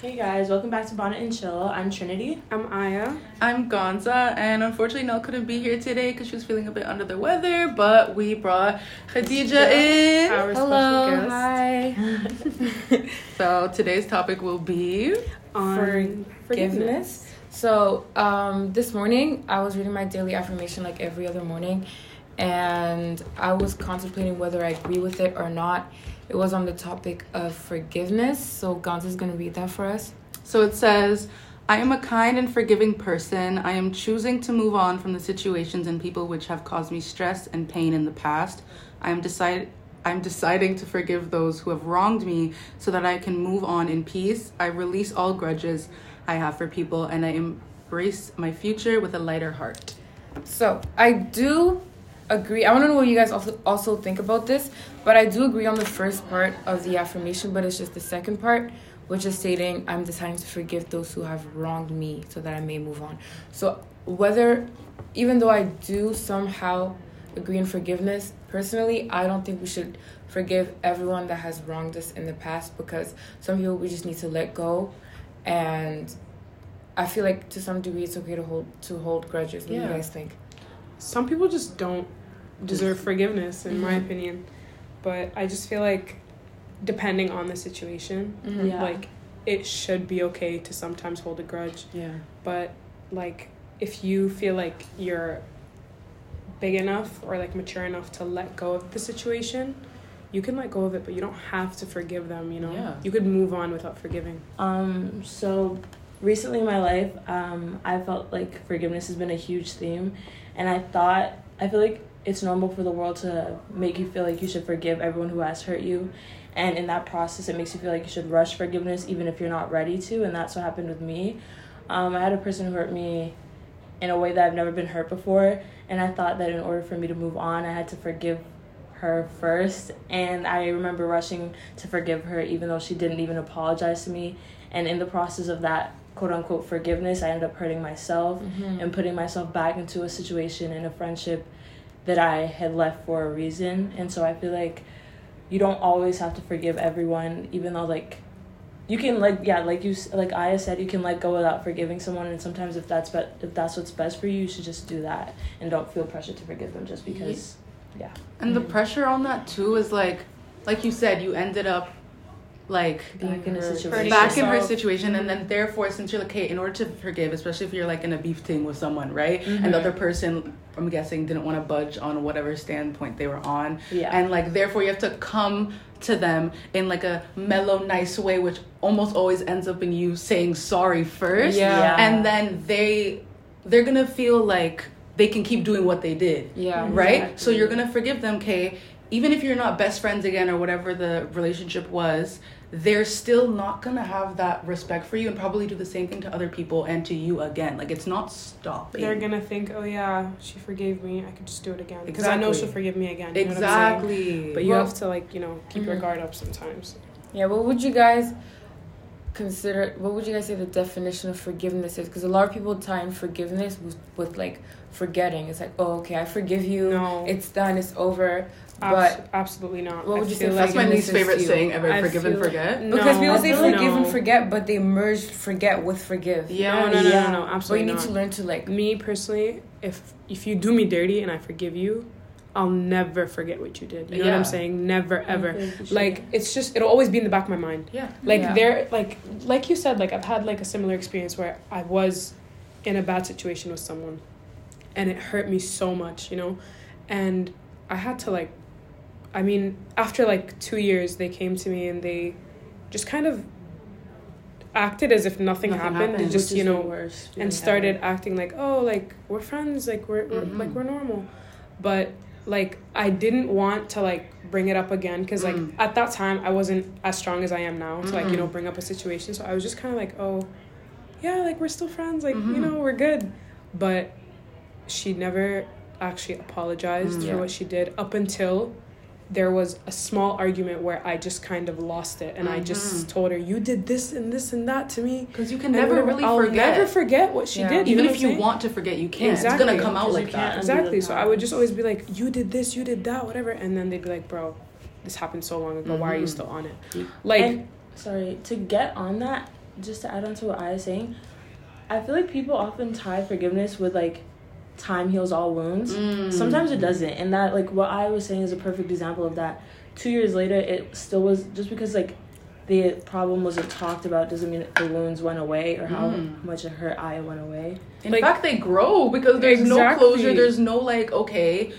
Hey guys, welcome back to Bonnet and Chill. I'm Trinity. I'm Aya. I'm Gonza, and unfortunately, Nell couldn't be here today because she was feeling a bit under the weather. But we brought Khadija in. Our Hello, special guest. hi. So today's topic will be On Forgiveness. So, um, this morning I was reading my daily affirmation like every other morning, and I was contemplating whether I agree with it or not. It was on the topic of forgiveness. So, Gonza's gonna read that for us. So it says, I am a kind and forgiving person. I am choosing to move on from the situations and people which have caused me stress and pain in the past. I am decide I'm deciding to forgive those who have wronged me so that I can move on in peace. I release all grudges I have for people and I embrace my future with a lighter heart. So I do agree. I want to know what you guys also also think about this, but I do agree on the first part of the affirmation, but it's just the second part, which is stating I'm deciding to forgive those who have wronged me so that I may move on. So whether, even though I do somehow agree in forgiveness, personally, I don't think we should forgive everyone that has wronged us in the past because some people we just need to let go, and I feel like to some degree it's okay to hold to hold grudges. What do you guys think? Some people just don't deserve forgiveness, in my Mhm. opinion. But I just feel like, depending on the situation, Mm-hmm. Yeah. like it should be okay to sometimes hold a grudge. Yeah. But like, if you feel like you're big enough or like mature enough to let go of the situation, you can let go of it, but you don't have to forgive them. You know, Yeah. you could move on without forgiving. Um, so recently in my life, um, I felt like forgiveness has been a huge theme, and I thought I feel like it's normal for the world to make you feel like you should forgive everyone who has hurt you, and in that process, it makes you feel like you should rush forgiveness even if you're not ready to, and that's what happened with me. Um, I had a person who hurt me in a way that I've never been hurt before, and I thought that in order for me to move on, I had to forgive her first and i remember rushing to forgive her even though she didn't even apologize to me and in the process of that quote unquote forgiveness i ended up hurting myself Mm-hmm. and putting myself back into a situation in a friendship that i had left for a reason. And so i feel like you don't always have to forgive everyone even though like you can like yeah like you like aya said you can let go without forgiving someone. And sometimes if that's be- if that's what's best for you you should just do that and don't feel pressure to forgive them just because yeah. And the Mhm. pressure on that too is like, like you said, you ended up like back in a situation back in her yourself. situation and then therefore since you're like okay in order to forgive especially if you're like in a beef thing with someone right and the Mhm. other person i'm guessing didn't want to budge on whatever standpoint they were on yeah and like therefore you have to come to them in like a mellow nice way which almost always ends up in you saying sorry first Yeah. Yeah. and then they they're gonna feel like they can keep doing what they did Yeah. Mhm. right? Exactly. So you're gonna forgive them, Kay, even if you're not best friends again or whatever the relationship was. They're still not gonna have that respect for you and probably do the same thing to other people and to you again. Like it's not stopping. They're gonna think, oh yeah, she forgave me. I could just do it again because I know she'll forgive me again. You know what I'm exactly. But you Well- have to like you know keep your Mhm. guard up sometimes. Yeah, what would you guys consider? What would you guys say the definition of forgiveness is? Because a lot of people tie in forgiveness with, with like forgetting. It's like, oh, okay, I forgive you. No, It's done. It's over. abs- But absolutely not. what I would you feel say That's my least favorite to saying ever. I forgive and forget. No, because people say I forgive and forget, but they merge forget with forgive. Yeah, no, no, no, yeah. no, no, But you need not. to learn to like. me personally, if if you do me dirty and I forgive you, I'll never forget what you did. You know what I'm saying? Never ever. I think you should- Like it's just it'll always be in the back of my mind. Yeah. Like Yeah. there, like like you said, like I've had like a similar experience where I was in a bad situation with someone, and it hurt me so much, you know, and I had to like, I mean, after like two years, they came to me and they just kind of acted as if nothing, Nothing happened, happened. and just you know worst and started ever. acting like oh like we're friends like we're, we're like mm-hmm. we're normal but like i didn't want to like bring it up again because like Mm. at that time i wasn't as strong as i am now to like you know bring up a situation so i was just kind of like oh yeah like we're still friends like Mhm. you know we're good but she never actually apologized Mm. for what she did up until there was a small argument where I just kind of lost it and I just told her you did this and this and that to me Because you can and never really I'll forget. never forget what she Yeah. did. Even know if you saying? want to forget, you can't. Exactly. It's gonna come out like that. Exactly. So I would just always be like, "You did this, you did that, whatever," and then they'd be like, "Bro, this happened so long ago. Why are you Mhm. still on it?" Like, And- sorry to get on that just to add on to what I was saying, I feel like people often tie forgiveness with like time heals all wounds. Mm. Sometimes it doesn't, and that like what I was saying is a perfect example of that. Two years later, it still was just because like the problem wasn't talked about doesn't mean the wounds went away or how Mm. much it hurt I went away. In Like- fact, they grow because there's no closure. There's no like, okay,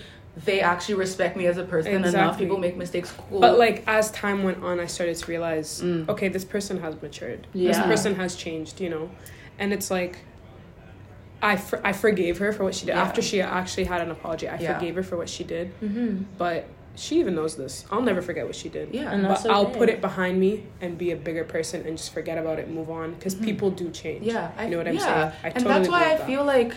they actually respect me as a person enough. Exactly. People make mistakes. Cool. But like as time went on, I started to realize, Mm. okay, this person has matured. Yeah. This person has changed, you know, and it's like, I for, I forgave her for what she did Yeah. after she actually had an apology. I Yeah. forgave her for what she did, Mm-hmm. but she even knows this. I'll never forget what she did. yeah, And But I'll okay. put it behind me and be a bigger person and just forget about it, move on, because Mhm. people do change. yeah, I, you know what I'm yeah. saying? I and totally that's why I that. feel like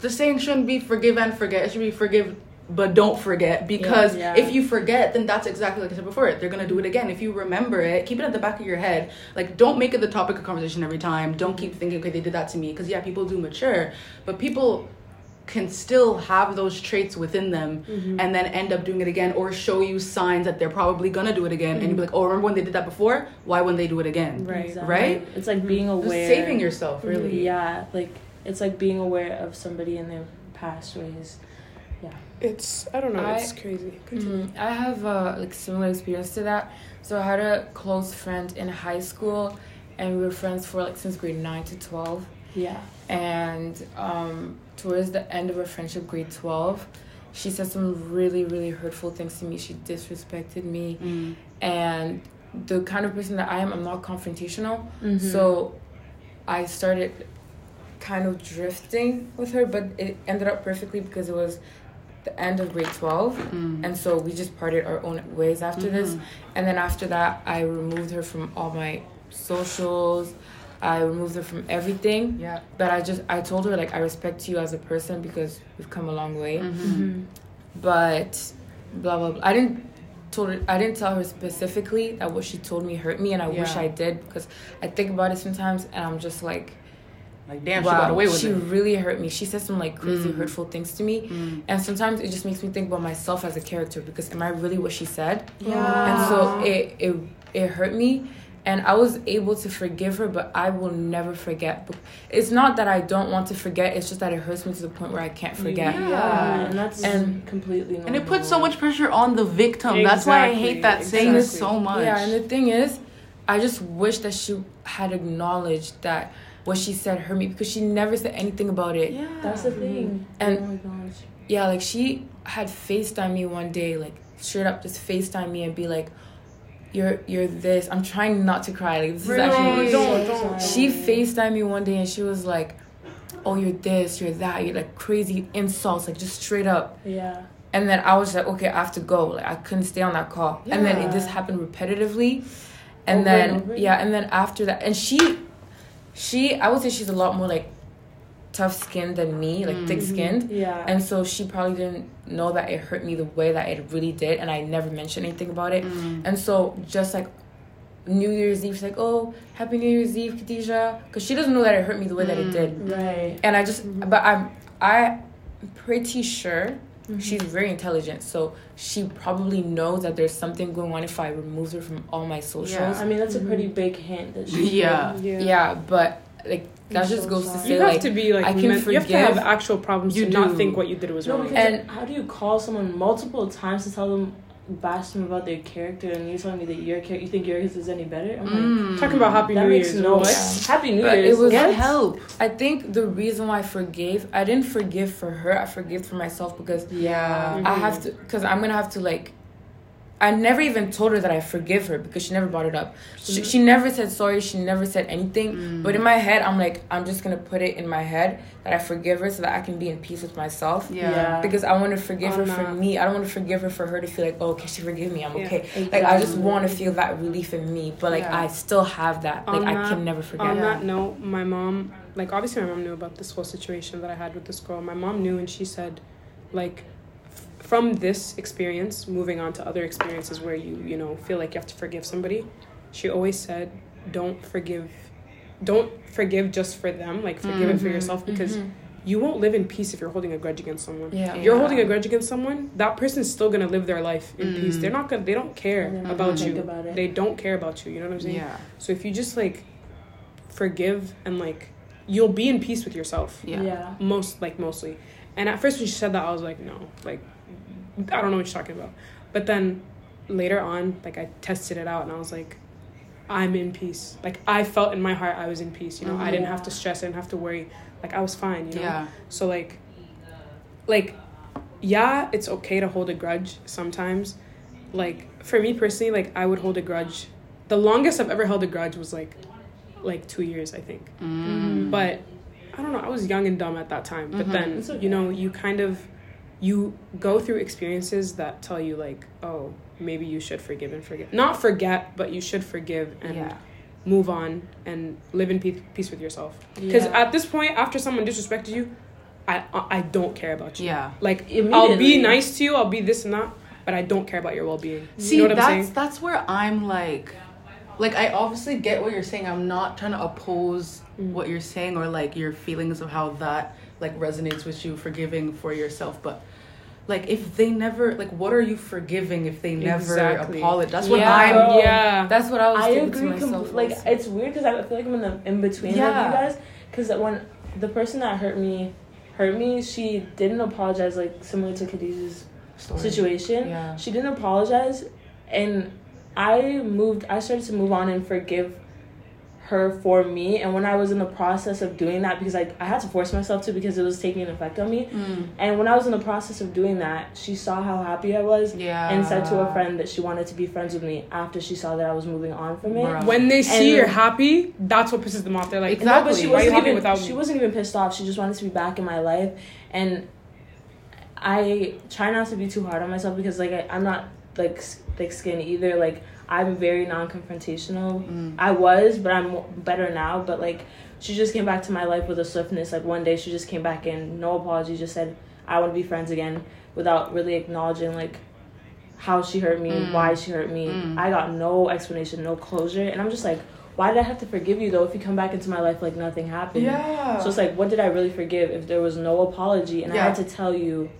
the saying shouldn't be forgive and forget. It should be forgive but don't forget because Yeah. if you forget then that's exactly like i said before they're gonna do it again if you remember it keep it at the back of your head like don't make it the topic of conversation every time don't keep thinking okay they did that to me because yeah people do mature but people can still have those traits within them Mm-hmm. and then end up doing it again or show you signs that they're probably gonna do it again and you'll be like oh remember when they did that before why wouldn't they do it again Right. Right? It's like being Just aware. saving yourself really Yeah, like it's like being aware of somebody in their past ways. It's I don't know. I- it's crazy. Mhm. I have a like similar experience to that. So I had a close friend in high school, and we were friends for like since grade nine to twelve. Yeah. And um, towards the end of our friendship, grade twelve, she said some really really hurtful things to me. She disrespected me, Mm. and the kind of person that I am, I'm not confrontational. Mm-hmm. So I started kind of drifting with her, but it ended up perfectly because it was the end of grade 12. Mm. And so we just parted our own ways after this. Mhm. And then after that, I removed her from all my socials. I removed her from everything. yeah But I just, I told her, like, I respect you as a person because we've come a long way. Mhm. Mm-hmm. But blah, blah, blah. I didn't. Told her, I didn't tell her specifically that what she told me hurt me, and I wish I did because I think about it sometimes, and I'm just like, like damn wow, she got away with she it really hurt me. She said some like crazy Mm. hurtful things to me, Mm. and sometimes it just makes me think about myself as a character because am I really what she said? Yeah. And so it it it hurt me, and I was able to forgive her, but I will never forget. It's not that I don't want to forget; it's just that it hurts me to the point where I can't forget. Yeah. Yeah, and that's And- completely normal. And it puts so much pressure on the victim. That's why I hate that Exactly, saying exactly. so much. Yeah, and the thing is, I just wish that she had acknowledged that what she said hurt me because she never said anything about it. yeah. That's the thing. Mm-hmm. And- oh my gosh. Yeah, like she had FaceTime me one day, like straight up just FaceTime me and be like, You're you're this. I'm trying not to cry. Like this is actually Really? really Don't, don't. She FaceTime me one day and she was like, Oh, you're this, you're that, you're like crazy insults, like just straight up. Yeah. And then I was like, okay, I have to go. Like I couldn't stay on that call. Yeah. And then it just happened repetitively. And Over then and yeah, and then after that and she she I would say she's a lot more like tough skinned than me, like thick skinned. Yeah. And so she probably didn't know that it hurt me the way that it really did and I never mentioned anything about it. Mm. And so just like New Year's Eve, she's like, Oh, happy New Year's Eve, Khadija. Because she doesn't know that it hurt me the way that it Mm. did. right. And I just but I'm I'm pretty sure Mm-hmm. She's very intelligent, so she probably knows that there's something going on if I remove her from all my socials. Yeah. I mean, that's a pretty Mm-hmm. big hint that she. Yeah. Yeah. Yeah, but like that I'm just so goes to sorry. say You have like to be like I can men- you have to have actual problems You to not think what you did was No, wrong. because And- how do you call someone multiple times to tell them, bash them about their character, and you're telling me that your character, you think yours is any better? I'm like, Mm. Talking about Happy that New makes Year's. no what? sense. Happy New But it was- Get What? help. I think the reason why I forgave, I didn't forgive for her. I forgave for myself because Yeah. I have to, because I'm gonna have to like. I never even told her that I forgive her because she never brought it up. She, she never said sorry. She never said anything. Mm. But in my head, I'm like, I'm just gonna put it in my head that I forgive her so that I can be in peace with myself. Yeah. Yeah. Because I want to forgive her Oh, for me. I don't want to forgive her for her to feel like, oh, can she forgive me? I'm Yeah. okay. Like I just want to feel that relief in me. But like Yeah. I still have that. Like On I that- can never forget. On Yeah. that note, my mom, like obviously my mom knew about this whole situation that I had with this girl. My mom knew and she said, like, f- from this experience, moving on to other experiences where you, you know, feel like you have to forgive somebody, she always said, don't forgive, don't forgive just for them, like forgive it for Mhm. yourself because Mhm. you won't live in peace if you're holding a grudge against someone. Yeah. If you're Yeah. holding a grudge against someone, that person's still gonna live their life in peace. Mm. They're not gonna. They don't care they're about you. about. They don't care about you. You know what I'm saying? Yeah. So if you just like forgive and like you'll be in peace with yourself. Yeah. yeah. Most like mostly. And at first when she said that I was like, no, like I don't know what you're talking about. But then later on, like I tested it out and I was like, I'm in peace. Like I felt in my heart I was in peace. You know, I didn't have to stress, I didn't have to worry. Like I was fine, you know? Yeah. So like like yeah, it's okay to hold a grudge sometimes. Like for me personally, like I would hold a grudge. The longest I've ever held a grudge was like like 2 years, I think. Mm. But I don't know, I was young and dumb at that time. But Mhm. then, okay. you know, you kind of you go through experiences that tell you like, oh, maybe you should forgive and forget. Not forget, but you should forgive and Yeah. move on and live in peace, peace with yourself. Because Yeah. at this point, after someone disrespected you, I I I don't care about you. Yeah. Like I'll be nice to you, I'll be this and that, but I don't care about your well being. See, you know what that's I'm saying? that's where I'm like, like I obviously get what you're saying. I'm not trying to oppose Mm. what you're saying or like your feelings of how that like resonates with you, forgiving for yourself. But like, if they never like, what are you forgiving if they never Exactly. apologize? That's what Yeah. I'm. Bro. yeah. That's what I was I agree. to myself. compl- like it's weird because I feel like I'm in the in between of Yeah. you guys. Because when the person that hurt me hurt me, she didn't apologize. Like similar to Khadija's Story. situation, Yeah. she didn't apologize, and I moved. I started to move on and forgive her for me. And when I was in the process of doing that, because I I had to force myself to because it was taking an effect on me. Mm. And when I was in the process of doing that, she saw how happy I was. Yeah. And said to a friend that she wanted to be friends with me after she saw that I was moving on from it. Bruh. when they see And- you're happy, that's what pisses them off. They're like, Exactly. No, but she wasn't even. without she wasn't even pissed off. She just wanted to be back in my life, and I try not to be too hard on myself because like I, I'm not like thick skin either. Like I'm very non-confrontational. Mm. I was, but I'm better now. But like she just came back to my life with a swiftness. Like one day she just came back in, no apology, just said I want to be friends again, without really acknowledging like how she hurt me, Mm. why she hurt me. Mm. I got no explanation, no closure, and I'm just like, why did I have to forgive you though if you come back into my life like nothing happened? Yeah. So it's like, what did I really forgive if there was no apology and I had to tell you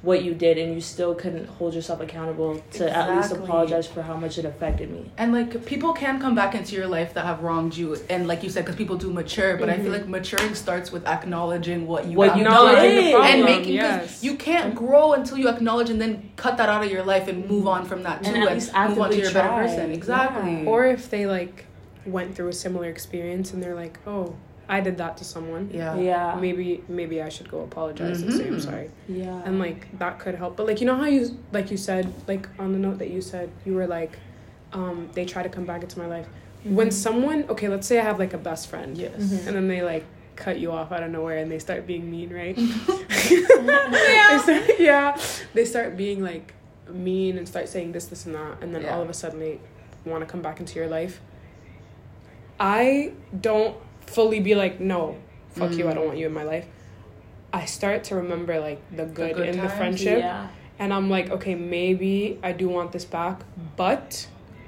what you did and you still couldn't hold yourself accountable to at least apologize for how much it affected me? And like people can come back into your life that have wronged you, and like you said, because people do mature. But I feel mm-hmm. like maturing starts with acknowledging what you What have you done. Acknowledging did. the problem, and making because yes. you can't grow until you acknowledge and then cut that out of your life and move on from that too And at least move on to actively your better person exactly Yeah. or if they like went through a similar experience and they're like, oh, I did that to someone. yeah Yeah. Maybe maybe I should go apologize and say I'm Mhm. sorry. Yeah. And like that could help. But like you know how you like you said like on the note that you said you were like, um, they try to come back into my life. When someone okay, let's say I have like a best friend. yes Mhm. and then they like cut you off out of nowhere and they start being mean, right? yeah. They start, yeah. They start being like mean and start saying this, this, and that, and then Yeah. all of a sudden they want to come back into your life. I don't fully be like, no, fuck you, I don't want you in my life. I start to remember like the good, good in the friendship, Yeah. and I'm like, okay, maybe I do want this back, but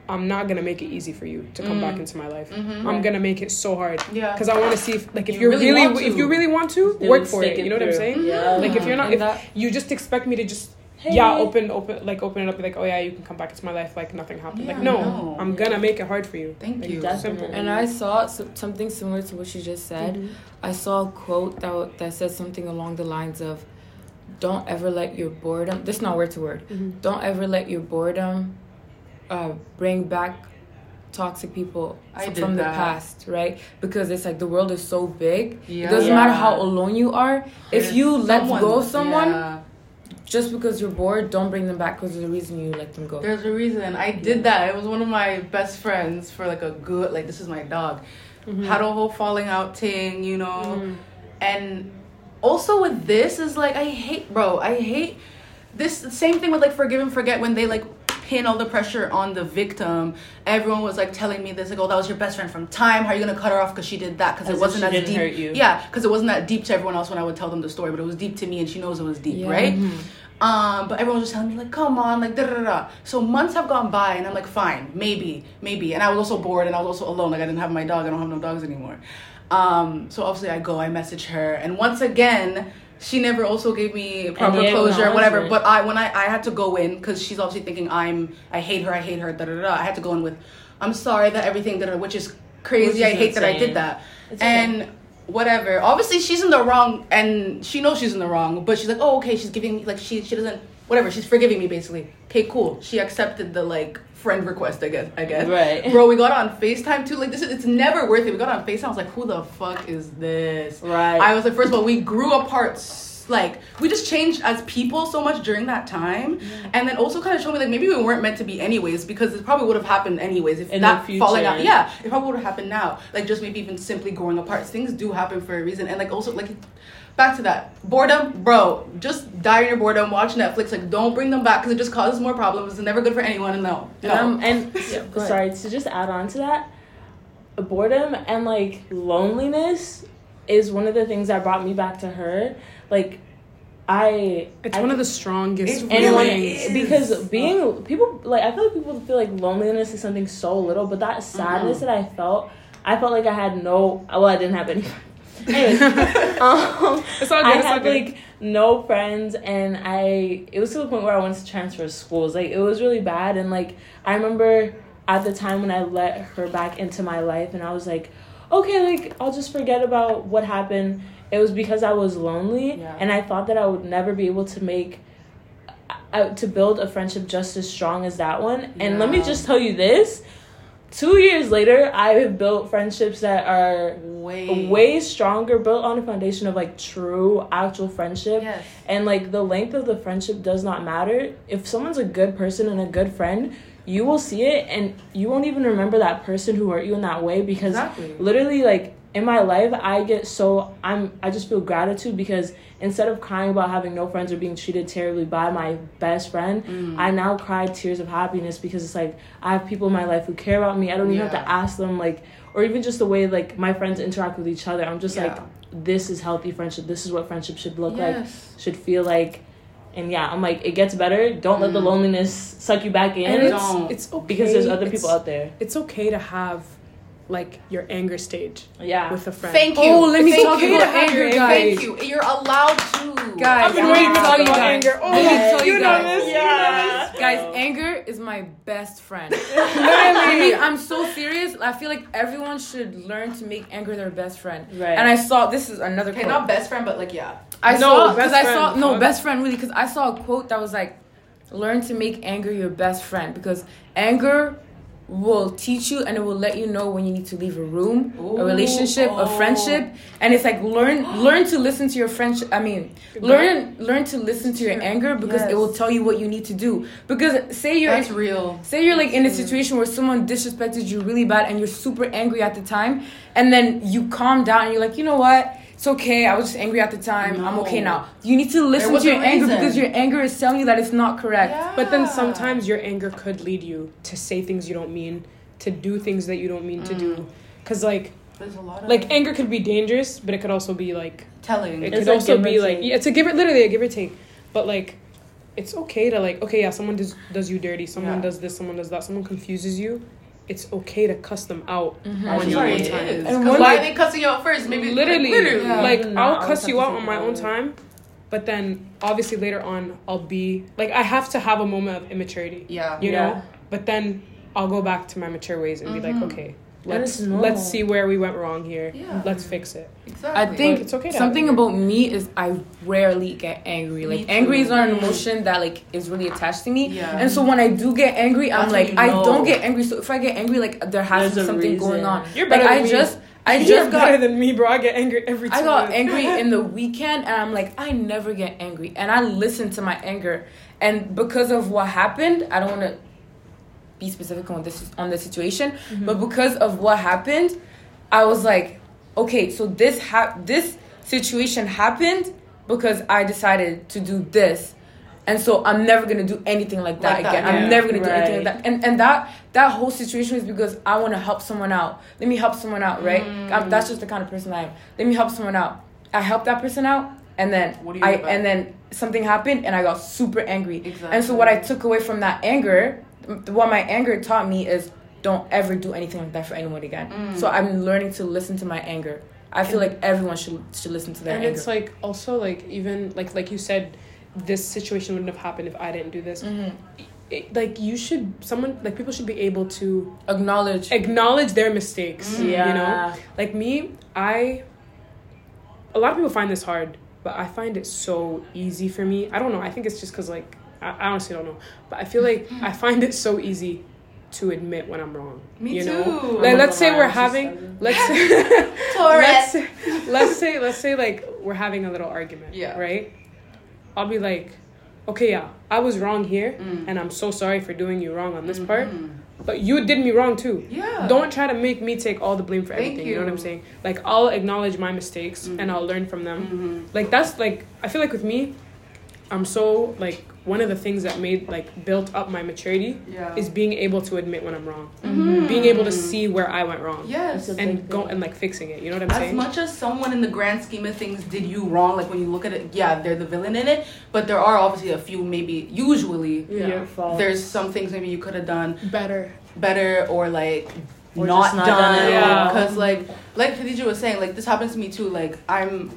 I'm not gonna make it easy for you to come Mm. back into my life. Mhm. I'm gonna make it so hard yeah because I want to see if like if You are really really, want to. if you really want to work for stick it. You know what I'm saying? Yeah. Like if you're not, And if that- you just expect me to just Hey. yeah open open like open it up be like oh yeah you can come back into my life like nothing happened. Yeah, like no, no. I'm gonna make it hard for you. thank Like, you definitely. And I saw so- something similar to what she just said. Mhm. I saw a quote that that said something along the lines of, "Don't ever let your boredom. This is not word to word. Mhm. Don't ever let your boredom, uh, bring back toxic people I f- did from the that. past, right? Because it's like the world is so big. yeah It doesn't Yeah. matter how alone you are. If you let go of someone, yeah. Just because you're bored, don't bring them back because there's a reason you let them go. There's a reason. I did that. It was one of my best friends for like a good like this is my dog. Mhm. Had a whole falling out thing, you know. Mhm. And also with this is like I hate bro, I hate this same thing with like forgive and forget when they like pin all the pressure on the victim. Everyone was like telling me this like, oh, that was your best friend from time. How are you gonna cut her off because she did that? Because it wasn't she as didn't deep. hurt you. Yeah, because it wasn't that deep to everyone else when I would tell them the story, but it was deep to me, and she knows it was deep, Yeah. right? Um, but everyone was just telling me like, come on, like da da da. So months have gone by, and I'm like, fine, maybe, maybe. And I was also bored, and I was also alone. Like I didn't have my dog. I don't have no dogs anymore. Um, so obviously I go, I message her, and once again, she never also gave me proper closure or whatever. But I when I I had to go in because she's obviously thinking I'm I hate her, I hate her, da da da. I had to go in with, I'm sorry that everything which is crazy. Which I is hate that I did that. It's okay. Whatever. Obviously, she's in the wrong, and she knows she's in the wrong. But she's like, oh, okay. She's giving me like she she doesn't whatever. She's forgiving me basically. Okay, cool. She accepted the like friend request. I guess. I guess. Right. Bro, we got on Facetime too. Like this is it's never worth it. We got on Facetime. I was like, who the fuck is this? Right. I was like, first of all, we grew apart. s- Like we just changed as people so much during that time, and then also kind of showed me like maybe we weren't meant to be anyways because it probably would have happened anyways if In that falling out. Yeah, it probably would have happened now. Like just maybe even simply growing apart. Things do happen for a reason, and like also like back to that boredom, bro. Just die in your boredom. Watch Netflix. Like don't bring them back because it just causes more problems. It's never good for anyone. And no, no. Um, and Yeah, sorry to just add on to that, boredom and like loneliness is one of the things that brought me back to her. Like, I It's I one of the strongest It and like, really is. because being people like I feel like people feel like loneliness is something so little, but that sadness Mhm. that I felt, I felt like I had no. Well, I didn't have any. Anyways, um, It's all good. I it's all had good. like no friends, and I it was to the point where I wanted to transfer schools. Like it was really bad, and like I remember at the time when I let her back into my life, and I was like, okay, like I'll just forget about what happened. It was because I was lonely, Yeah. and I thought that I would never be able to make. Uh, to build a friendship just as strong as that one, and let me just tell you this: two years later, I have built friendships that are way way stronger built on a foundation of like true actual friendship Yes. and like the length of the friendship does not matter if someone's a good person and a good friend you will see it and you won't even remember that person who hurt you in that way because Exactly. literally like in my life i get so i'm i just feel gratitude because instead of crying about having no friends or being treated terribly by my best friend Mm. i now cry tears of happiness because it's like i have people in my life who care about me. I don't even have to ask them like or even just the way like my friends interact with each other. I'm just like this is healthy friendship. This is what friendship should look like should feel like. And yeah i'm like it gets better. Don't let the Mm. loneliness suck you back in. And it's, Don't. it's okay because there's other it's- people out there. It's okay to have like your anger stage yeah with a friend. Thank you. Oh, let me Thank talk you. about anger, guys. Thank you. You're allowed to. Guys, I've been Yeah. waiting to talk Yeah. about anger. Oh, Let me tell you you know this. Yeah. Guys, anger is my best friend. Literally, I'm so serious. I feel like everyone should learn to make anger their best friend. Right. And I saw this is another Okay, quote. not best friend, but like yeah. I No, saw because I saw no best friend really because I saw a quote that was like, "Learn to make anger your best friend because anger will teach you and it will let you know when you need to leave a room, Ooh, a relationship, oh. a friendship, and it's like learn learn to listen to your friendship. I mean, learn learn to listen to your anger because it will tell you what you need to do. Because say you're That's real. Say you're like in a mm. situation where someone disrespected you really bad and you're super angry at the time, and then you calm down and you're like, you know what? It's okay. I was just angry at the time. I'm okay now. You need to listen to your a anger reason. because your anger is telling you that it's not correct. But then sometimes your anger could lead you to say things you don't mean, to do things that you don't mean to do. Mm. Cause like There's a lot of like anger could be dangerous, but it could also be like telling. it It's could like also be like yeah, it's a give it literally a give or take. But like it's okay to like okay yeah someone does does you dirty someone Yeah. does this someone does that someone confuses you it's okay to cuss them out Mhm. on That's your right. own it time is. and 'Cause one why like, are they cussing you out first? Maybe literally, literally. Yeah. like No, I'll cuss you out on my own time, but then obviously later on I'll be like I have to have a moment of immaturity, Yeah. you Yeah. know. But then I'll go back to my mature ways and be like, Mhm. okay, And let's let's see where we went wrong here. Yeah. Let's fix it. Exactly. I think But it's okay to something about me is I rarely get angry. Like too. angry is not an emotion that like is really attached to me. Yeah. And so when I do get angry, I'm That's like you I know. don't get angry. So if I get angry, like there has to be something reason. going on. You're Like better I than me. just I You're just got better than me, bro. I get angry every time. I got angry in the weekend and I'm like, I never get angry. And I listen to my anger. And because of what happened, I don't want to be specific on this on the situation, Mm-hmm. but because of what happened, I was like, okay, so this ha- this situation happened because I decided to do this. And so I'm never gonna do anything like that Like that, again. yeah. I'm never gonna do anything like that. And and that that whole situation is because I want to help someone out. Let me help someone out, right? Mm. That's just the kind of person I am. Let me help someone out. I help that person out, and then What do you I back? and then something happened, and I got super angry. Exactly. And so what I took away from that anger, what my anger taught me is don't ever do anything like that for anyone again. Mm. So I'm learning to listen to my anger. I feel like everyone should should listen to their anger. and anger. it's like also like even like like you said, this situation wouldn't have happened if I didn't do this. Mhm. it, like you should someone like people should be able to Acknowledge. acknowledge their mistakes. Mm. You know, like me, I. A lot of people find this hard, but I find it so easy for me. I don't know. I think it's just because like I, I honestly don't know, but I feel like I find it so easy to admit when I'm wrong. Me you too. Know? I'm Like, let's say we're having let's say, let's say, let's say let's say like we're having a little argument. Yeah. Right. I'll be like, okay, yeah, I was wrong here, Mm. and I'm so sorry for doing you wrong on this part. Mhm. But you did me wrong too. Yeah. Don't try to make me take all the blame for Thank everything. You. know what I'm saying? Like I'll acknowledge my mistakes Mhm. and I'll learn from them. Mhm. Like that's like I feel like with me, I'm so like one of the things that made like built up my maturity Yeah. is being able to admit when I'm wrong, Mhm. being able to see where I went wrong, Yes. And go and like fixing it. You know what I'm As saying? As much as someone in the grand scheme of things did you wrong, like when you look at it, yeah, they're the villain in it. But there are obviously a few, maybe usually, Yeah. Your fault. there's some things maybe you could have done Better. better or like Or not, not done. done at all. Because like like Khadija was saying, like this happens to me too. Like I'm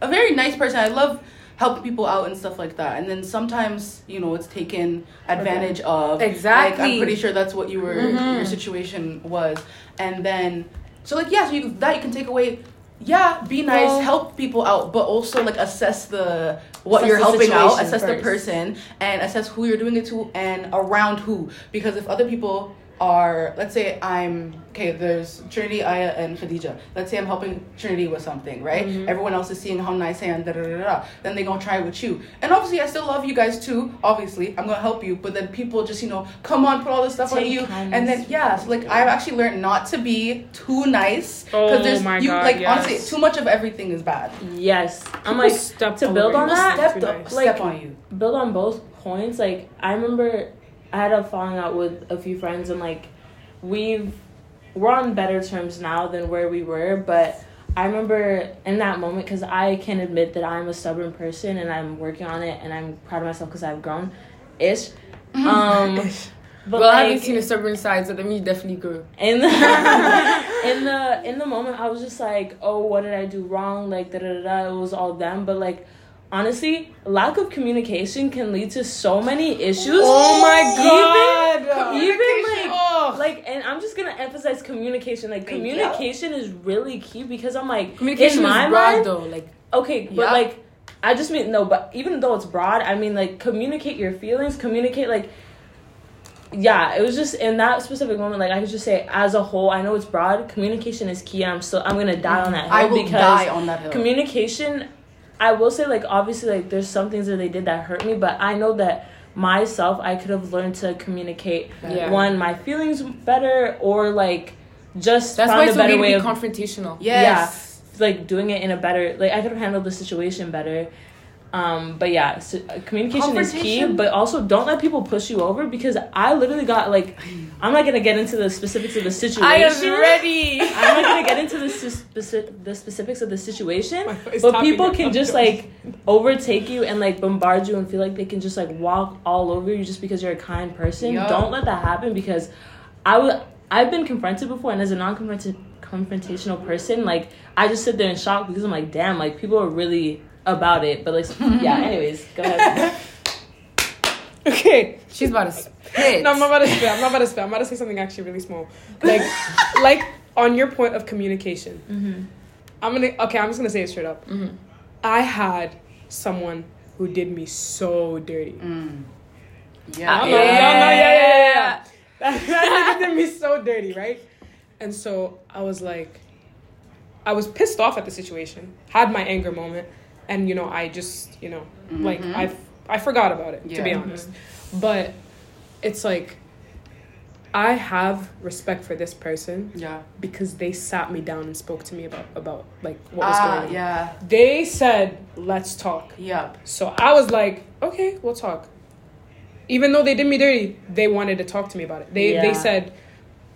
a very nice person. I love helping people out and stuff like that. And then sometimes you know it's taken advantage of. Like Exactly. I'm pretty sure that's what you were Mhm. your situation was. And then so like yeah, so you that you can take away. Yeah, be nice, Well- help people out, but also like assess the what Assess you're the helping out, assess the person, and assess who you're doing it to and around who. Because if other people are, let's say I'm okay, there's Trinity, Aya, and Khadija. Let's say I'm helping Trinity with something, right? Mm-hmm. Everyone else is seeing how nice I am, da da da da. Then they gonna try it with you, and obviously I still love you guys too. Obviously, I'm gonna help you, but then people just you know come on, put all this stuff on you, and then yeah, so like I've actually learned not to be too nice Oh there's my you God, like yes. honestly too much of everything is bad. Yes, I'm like stepped to build on that, Step, nice. like- step on you. build on both points. Like I remember I had a falling out with a few friends and like we've we're on better terms now than where we were, but I remember in that moment because I can admit that I'm a stubborn person and I'm working on it and I'm proud of myself because I've grown, ish. Um, but well, I haven't seen a stubborn side, so that means you definitely grew. in the in the in the moment I was just like, oh, what did I do wrong? Like da da da. da. It was all them, but like honestly, lack of communication can lead to so many issues. Oh my god. Even, even like Oh. like, and I'm just gonna emphasize communication. Like Thank you. communication is really key because I'm like Communication in my is broad mind, though. Like Okay, but Yeah. like I just mean no, but even though it's broad, I mean like communicate your feelings, communicate like yeah, it was just in that specific moment, like I could just say as a whole, I know it's broad, communication is key I'm still I'm gonna die on that hill I will because die on that hill. communication I will say like obviously like there's some things that they did that hurt me, but I know that myself I could have learned to communicate Yeah. one my feelings better or like just that's found why a better way be of confrontational. yes. like doing it in a better like I could have handled the situation better. Um, but yeah, so, uh, communication is key. But also, don't let people push you over because I literally got like, I'm not gonna get into the specifics of the situation. I am ready. I'm not gonna get into the speci- the specifics of the situation. But people can just like overtake you and like bombard you and feel like they can just like walk all over you just because you're a kind person. Don't let that happen because I would. I've been confronted before, and as a non-confrontational person, like I just sit there in shock because I'm like, damn, like people are really about it. But like, yeah. Anyways, go ahead. Okay. She's about to spit. No, I'm not about to spit. I'm not about to spit. I'm about to say something actually really small. Like, like on your point of communication. Mm-hmm. I'm gonna. Okay, I'm just gonna say it straight up. Mhm. I had someone who did me so dirty. Mm. Y'all Yeah. know, y'all know, yeah, yeah, yeah, yeah. That, that did me so dirty, right? And so I was like, I was pissed off at the situation, had my anger moment, and you know, I just, you know, like Mhm. I, I forgot about it to be Yeah. honest. But it's like, I have respect for this person Yeah. because they sat me down and spoke to me about about like what was Ah, going on. yeah. They said, "Let's talk." Yep. So I was like, okay, we'll talk. Even though they did me dirty, they wanted to talk to me about it. They Yeah. they said,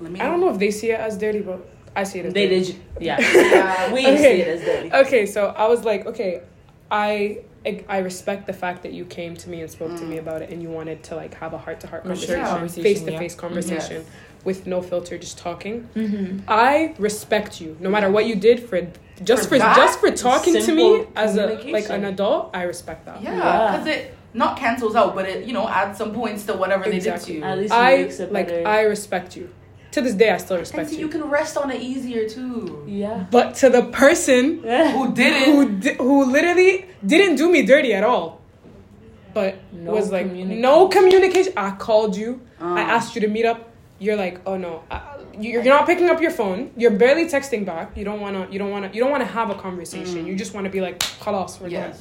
Let me. I don't know if they see it as dirty, but I see it as dirty. They dirty. did. Yeah. Yeah. we Okay. see it as dirty. Okay, so I was like, okay, I I respect the fact that you came to me and spoke to me Mm. about it, and you wanted to like have a heart to heart conversation, conversation, face to yeah. face conversation, with no filter, just talking. Mm-hmm. I respect you, no matter what you did for just For for, that? just for talking to me as a like an adult. I respect that. Yeah, Yeah. because it not cancels out, but it you know adds some points to whatever they Exactly. did to you. At least it I makes it like better. I respect you. To this day, I still and respect so you. you can rest on it easier too. yeah. But to the person Who did it? who di- who literally didn't do me dirty at all, but No was like communication. no communication. I called you. I Uh. asked you to meet up. You're like, oh no, I, you're not picking up your phone. You're barely texting back. You don't wanna. You don't wanna. You don't wanna have a conversation. You just wanna be like, halas, we're done.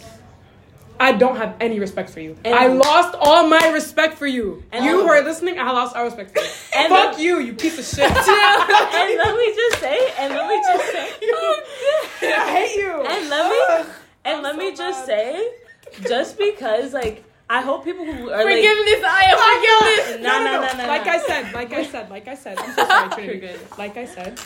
I don't have any respect for you. And- I lost all my respect for you. And you who are listening, I lost all respect for you. And Fuck the- you, you piece of shit. and let me just say, and let me just say, oh, I hate you. and let me, and let me just say, just because like I hope people who are like, Forgiveness, I am forgiveness. No, no, no, no, Like no. I said, like I said, like I said. I'm so sorry, Trinity. You're good. Like I said,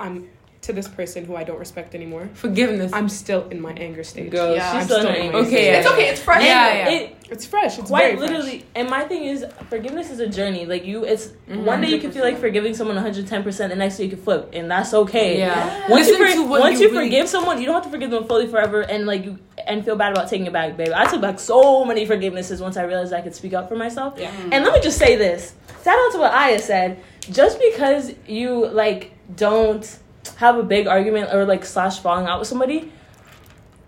I'm to this person who I don't respect anymore. Forgiveness. I'm still in my anger stage. girl, Yeah, she's I'm still in still in anger my- stage. Okay, It's okay. It's fresh. Yeah, yeah. It, It's fresh. It's quite very fresh. literally and my thing is forgiveness is a journey like you it's Mm-hmm. one day you can feel like forgiving someone 110% the next day you can flip and that's okay Yeah. once you, for, once you you, really- forgive someone you don't have to forgive them fully forever and like you and feel bad about taking it back baby i took back so many forgivenesses once i realized i could speak up for myself Yeah. and let me just say this shout out to what aya said just because you like don't have a big argument or like slash falling out with somebody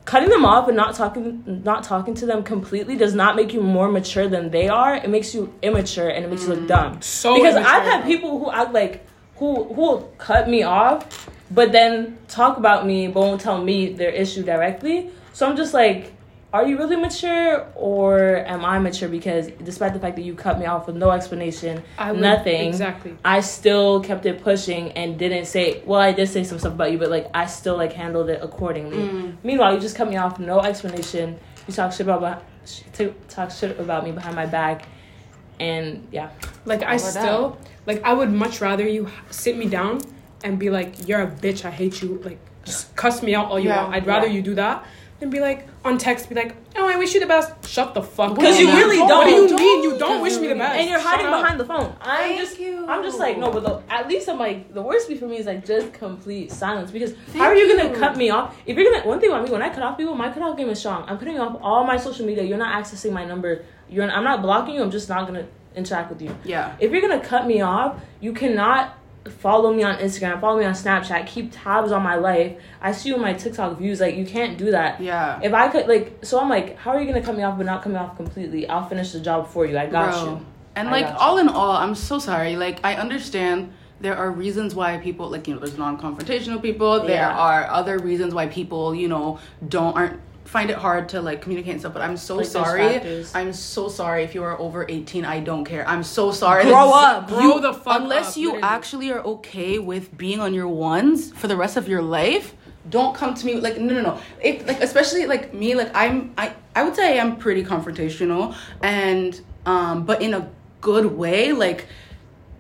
cutting them off and not talking not talking to them completely does not make you more mature than they are. It makes you immature and it makes you look mm. dumb. So because immature. i've had people who act like who who will cut me off but then talk about me but won't tell me their issue directly. So i'm just like are you really mature or am i mature because despite the fact that you cut me off with no explanation I would- nothing Exactly. I still kept it pushing and didn't say. Well, I did say some stuff about you, but like I still like handled it accordingly. Mm. Meanwhile, you just cut me off, no explanation. You talk shit about sh- to- talk shit about me behind my back, and yeah, Like I All of still like I would much rather you sit me down and be like, "You're a bitch. I hate you." Like just cuss me out all you Yeah, want. I'd rather yeah. you do that than be like on text, be like, "Oh, I wish you the best." Shut the fuck. up. 'Cause you really don't. What do you don't. mean you don't wish me the best? and you're Shut hiding up. behind the phone. I'm Thank just, you. I'm just like no, but the, at least I'm like the worst beef for me is like just complete silence because Thank how are you gonna cut me off? If you're gonna one thing about me when I cut off people, my cutoff game is strong. I'm cutting off all my social media. You're not accessing my number. You're I'm not blocking you. I'm just not gonna interact with you. Yeah. if you're gonna cut me off, you cannot follow me on Instagram, follow me on Snapchat, keep tabs on my life. I see my TikTok views. Like you can't do that. Yeah. If I could like, so I'm like, how are you gonna cut me off but not cut me off completely? I'll finish the job for you. I got Bro. you. And I like you. all in all, I'm so sorry. Like I understand there are reasons why people like you know there's non-confrontational people. There Yeah. are other reasons why people you know don't aren't find it hard to like communicate and stuff. But I'm so Like, sorry. I'm so sorry if you are over 18. I don't care. I'm so sorry. Grow up. Grow you- the fuck unless up, you literally. actually are okay with being on your ones for the rest of your life don't come to me like no no no if like especially like me like i'm i i would say i am pretty confrontational and um but in a good way like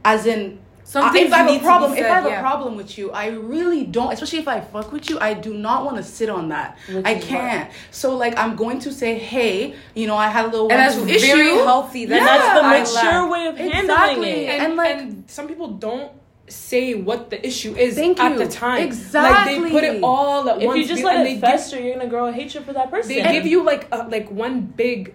as in Some if I have a problem, if I have yeah. a problem with you, I really don't. Especially if I fuck with you, I do not want to sit on that. Which I can't. So like, I'm going to say, hey, you know, I had a little And that's one-two very issue. healthy. That's, And that's the mature way of handling Exactly. it. and, And, like- and some people don't say what the issue is Thank at you. the time. Exactly. Like they put it all at If once. you just let it fester, you're gonna grow a hatred for that person. Give, they give you like a, like one big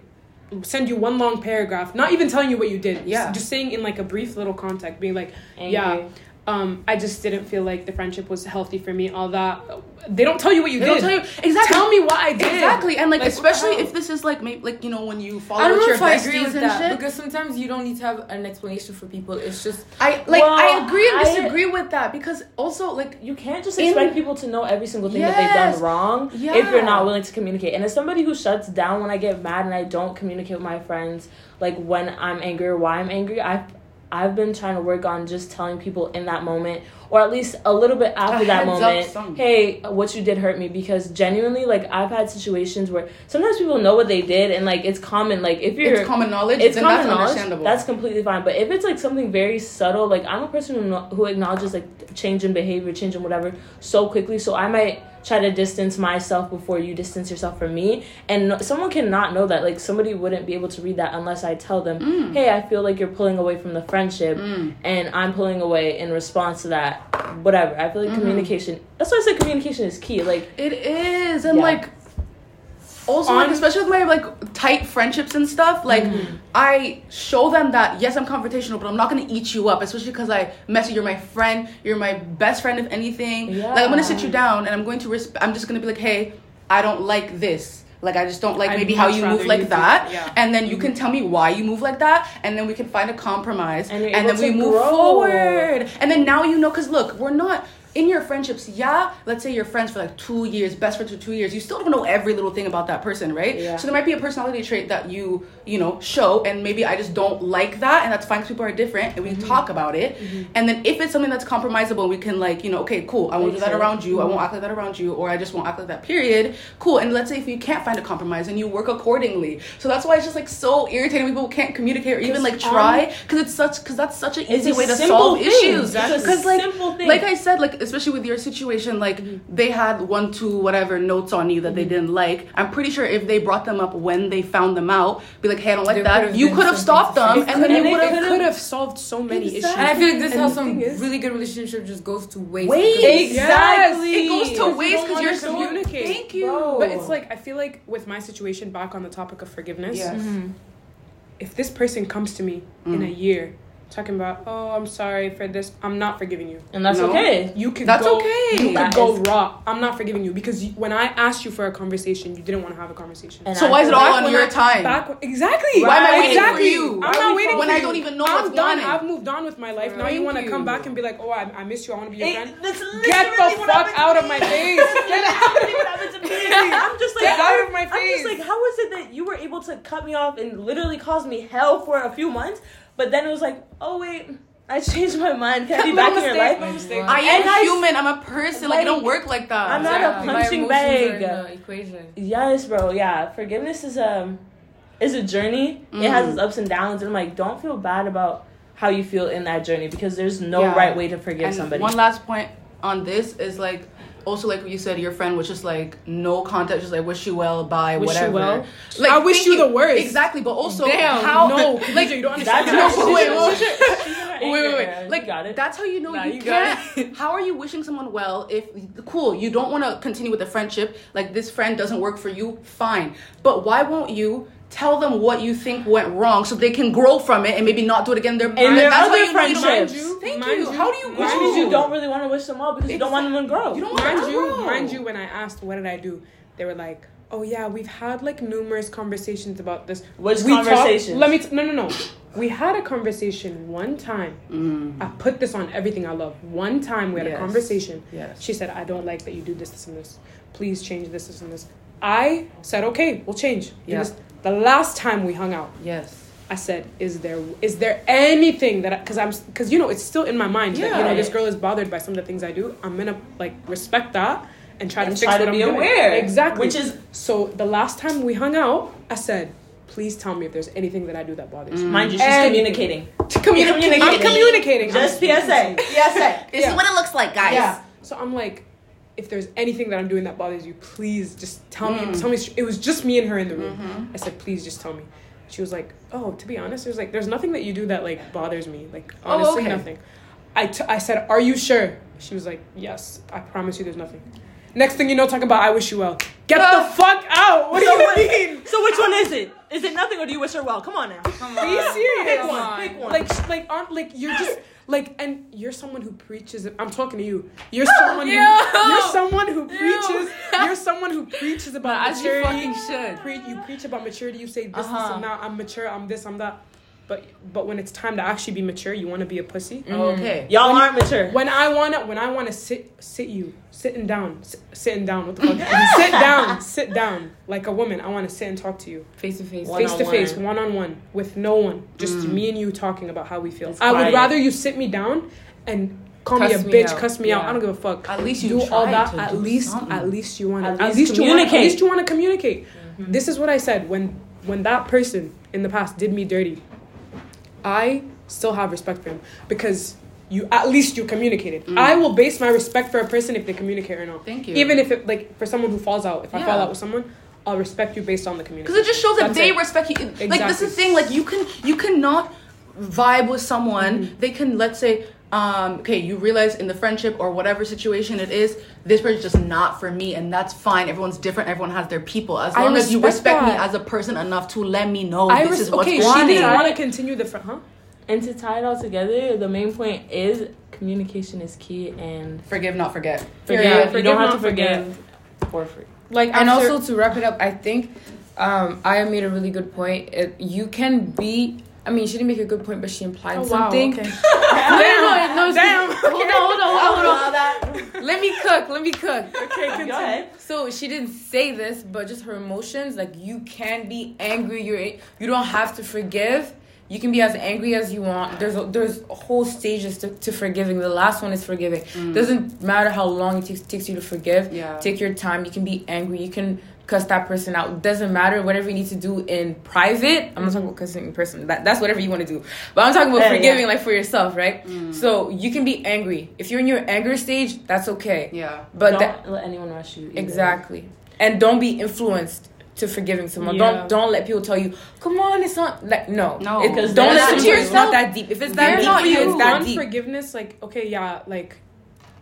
send you one long paragraph, not even telling you what you did. Yeah. Just, just saying in like a brief little context, being like, Angry. yeah, um, I just didn't feel like the friendship was healthy for me. All that. They don't tell you what you They did. don't tell you exactly. Tell me what I did. Exactly, and like, Like, especially if this is like maybe like you know when you follow I don't know your if I agree with and that shit. because sometimes you don't need to have an explanation for people. It's just I like Well, I agree and I- disagree with that because also like You can't just In- expect people to know every single thing that they've done wrong if you're not willing to communicate. And as somebody who shuts down when I get mad and I don't communicate with my friends, like when I'm angry or why I'm angry, I've I've been trying to work on just telling people in that moment, or at least a little bit after A that moment, hey, what you did hurt me. Because genuinely, like I've had situations where sometimes people know what they did, and like it's common. Like if you're it's common knowledge, it's common that's knowledge. understandable. That's completely fine. But if it's like something very subtle, like I'm a person who who acknowledges like change in behavior, change in whatever, so quickly. So I might try to distance myself before you distance yourself from me. And no, someone cannot know that. Like somebody wouldn't be able to read that unless I tell them, Mm. "Hey, I feel like you're pulling away from the friendship, and I'm pulling away in response to that." Whatever. I feel like Mm-hmm. communication. That's why I said communication is key. Like It is, and Yeah. like also like especially with my like tight friendships and stuff like Mm-hmm. i show them that yes i'm confrontational but i'm not gonna eat you up especially because i mess you you're my friend you're my best friend if anything yeah. like i'm gonna sit you down and i'm going to resp- i'm just gonna be like hey i don't like this like i just don't like I'd maybe how you move like you do- that yeah. and then you can tell me why you move like that and then we can find a compromise And and, then we to move forward and then now you know because look we're not in your friendships yeah let's say you're friends for like two years best friends for two years you still don't know every little thing about that person right Yeah. so there might be a personality trait that you you know show and maybe i just don't like that and that's fine because people are different and we Mm-hmm. talk about it and then if it's something that's compromisable we can like you know okay cool i won't do that around you i Mm-hmm. won't act like that around you or i just won't act like that period cool and let's say if you can't find a compromise and you work accordingly so that's why it's just like so irritating when people can't communicate or even like try because it's such because that's such an easy way to solve thing. issues because like like i said like especially with your situation like they had one two whatever notes on you that they mm-hmm. didn't like i'm pretty sure if they brought them up when they found them out be like hey i don't like There that you could have stopped them and then you they would have could have solved so many Exactly. issues. And I feel like this is And how some is- really good relationship just goes to waste. Waste. because- Exactly. it goes to waste because you're wanna so communicate. thank you Bro. But it's like I feel like with my situation back on the topic of forgiveness, Yes. Mm-hmm. if this person comes to me in a mm-hmm. year talking about, oh, I'm sorry for this, I'm not forgiving you. and that's No. okay. You can. That's go, okay. You could go is- raw. I'm not forgiving you because you, when I asked you for a conversation, you didn't want to have a conversation. And so I why is it all on your I- time Back when, exactly. Why am I Right. waiting exactly. for you? I'm Why not waiting when for I don't even know I'm what's done. Going I've moved on with my life. Now you want to come back and be like, oh, I, I miss you. I want to be your friend. that's Get the fuck out of my face. Get out. Literally what happened to me. I'm just like, Get how- out of my face. I'm just like, how is it that you were able to cut me off and literally cause me hell for a few months, but then it was like, oh wait, I changed my mind. Can I be No back in your life? I am I- human. I'm a person. Like, it don't work like that. I'm not a Yeah, my punching are in bag. the equation. Yes, bro. Yeah, forgiveness is um is a journey. It has Mm. its ups and downs, and I'm like, don't feel bad about how you feel in that journey because there's no Yeah. right way to forgive and somebody. one last point on this is like also like what you said your friend was just like no contact just like wish you well bye Wish you whatever well? like I wish you the worst. exactly but also Damn. how no, like you don't understand. That's no, wait, she's- wait, she's in her wait, wait, wait. Like got it. that's how you know Nah, you, you can't. How are you wishing someone well if cool you don't want to continue with the friendship? Like this friend doesn't work for you, fine. But why won't you tell them what you think went wrong so they can grow from it and maybe not do it again? Their In their that's how other you know you don't- friendships. Mind you, Thank mind you. How do you mind grow? Which means you don't really want to wish them well because you don't want them to grow. You don't want mind them to you, grow. mind you, when I asked what did I do, they were like, "Oh yeah, we've had like numerous conversations about this." Which We talked- conversations? let me. T- no, no, no. We had a conversation one time. Mm. I put this on everything I love. One time we had Yes. a conversation. Yes. She said, "I don't like that you do this, this, and this. Please change this, this, and this." I said, "Okay, we'll change." It Yeah. Was the last time we hung out. Yes. I said, "Is there is there anything that because I'm because you know it's still in my mind that you know this girl is bothered by some of the things I do. I'm gonna like respect that and try and to fix try what to I'm be doing. aware. Exactly. Which is, so the last time we hung out, I said, "Please tell me if there's anything that I do that bothers you." mind you, she's And- communicating. To communicate. I'm Communicating. communicating. Just I'm- PSA. PSA. This Yeah. is what it looks like, guys. Yeah. So I'm like, if there's anything that I'm doing that bothers you, please just tell me. Tell me. It was just me and her in the room. I said, please just tell me. She was like, oh, to be honest, there's like, there's nothing that you do that like bothers me. Like Oh, honestly, okay. nothing. I, t- I said, are you sure? She was like, yes. I promise you, there's nothing. Next thing you know, talk about I wish you well. Get Ah. the fuck out. What do you what- mean? So which one is it? Is it nothing or do you wish her well? Come on now. Come Be on. serious. Come on. Pick one. Like, sh- like, on, like you're just like, and you're someone who preaches. I'm talking to you. You're someone who. You're someone who preaches. You're someone who preaches about you maturity. fucking should. Pre- you preach about maturity. You say this, this, Uh-huh. and that. I'm mature. I'm this. I'm that. But but when it's time to actually be mature, you want to be a pussy. Oh, okay. Y'all When- aren't mature. When I wanna, when I wanna sit, sit you, sitting down, sit, sitting down. What the fuck? sit down, sit down, like a woman. I wanna sit and talk to you, Face to face. One- face to face, One-on-one. on one, with no one, just Mm. me and you talking about how we feel. It's I would rather you sit me down and call me a me bitch, out. cuss me out. I don't give a fuck. At least you do all that. to At do least, something. at least you want to. At At least least you want. At communicate. least you want to communicate. This is what I said when when that person in the past did me dirty. I still have respect for him because you at least you communicated. I will base my respect for a person if they communicate or not. Thank you. Even if it like for someone who falls out, if I fall out with someone, I'll respect you based on the community. Because it just shows that That's they it. respect you. Like this is the thing. Like you can you cannot vibe with someone, Mm-hmm. they can let's say um, okay, you realize in the friendship or whatever situation it is, this person's just not for me, and that's fine. Everyone's different. Everyone has their people. As long as you respect respect me as a person enough to let me know I this res- is what's okay, she didn't want to continue the friend, huh? And to tie it all together, the main point is communication is key and Forgive, not forget. forgive. Yeah, you forgive, don't have to forgive for free. Like and after- also to wrap it up, I think um, I made a really good point. It, you can be. I mean, she didn't make a good point, but she implied Oh, wow, something. okay. no, no, no, Damn. Hold on, hold on, hold on, hold on. Let me cook. Let me cook. Okay, continue. Go ahead. So she didn't say this, but just her emotions. Like you can be angry. You're you don't have to forgive. You can be as angry as you want. There's a, there's whole stages to, to forgiving. The last one is forgiving. Mm. Doesn't matter how long it takes, takes you to forgive. Yeah. Take your time. You can be angry. You can cuss that person out. Doesn't matter. Whatever you need to do in private. I'm not mm-hmm. talking about cussing in person. That, that's whatever you want to do. But I'm talking about Yeah, forgiving, yeah. like for yourself, right? Mm. So you can be angry. If you're in your anger stage, that's okay. Yeah. But don't that, let anyone rush you. either. Exactly. And don't be influenced to forgiving someone. Yeah. Don't don't let people tell you, "Come on, it's not like no." No. It- don't listen to you. It's not that deep. If it's that deep you. it's that deep. forgiveness, like okay, yeah, like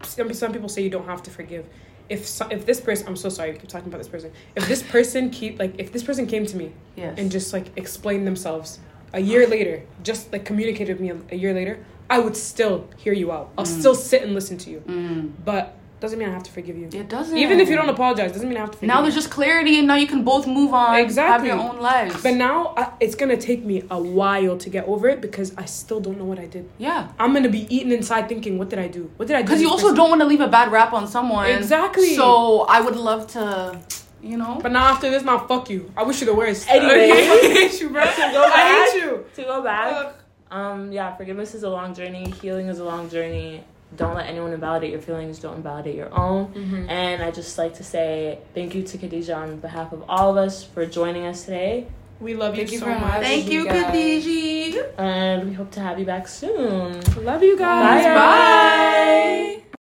some some people say you don't have to forgive. If so, if this person, I'm so sorry, I keep talking about this person. If this person keep like if this person came to me Yes. and just like explained themselves a year later, just like communicated with me a, a year later, I would still hear you out. I'll still sit and listen to you. Mm. But doesn't mean I have to forgive you. It doesn't. Even if you don't apologize, doesn't mean I have to forgive Now you. there's just clarity, and now you can both move on. Exactly. Have your own lives. But now I, it's gonna take me a while to get over it because I still don't know what I did. yeah. I'm gonna be eating inside thinking, what did I do? What did I do? Because you also person? don't want to leave a bad rap on someone. Exactly. So I would love to, you know. But now after this, now fuck you. I wish you the worst. Anyway. I hate you, bro. To go I hate you. to go back, um, yeah, forgiveness is a long journey. Healing is a long journey. Don't let anyone invalidate your feelings. Don't invalidate your own. Mm-hmm. And I just like to say thank you to Khadija on behalf of all of us for joining us today. We love Thank you you so much. Thank you you, guys. Khadiji. And we hope to have you back soon. Love you guys. Bye. Bye.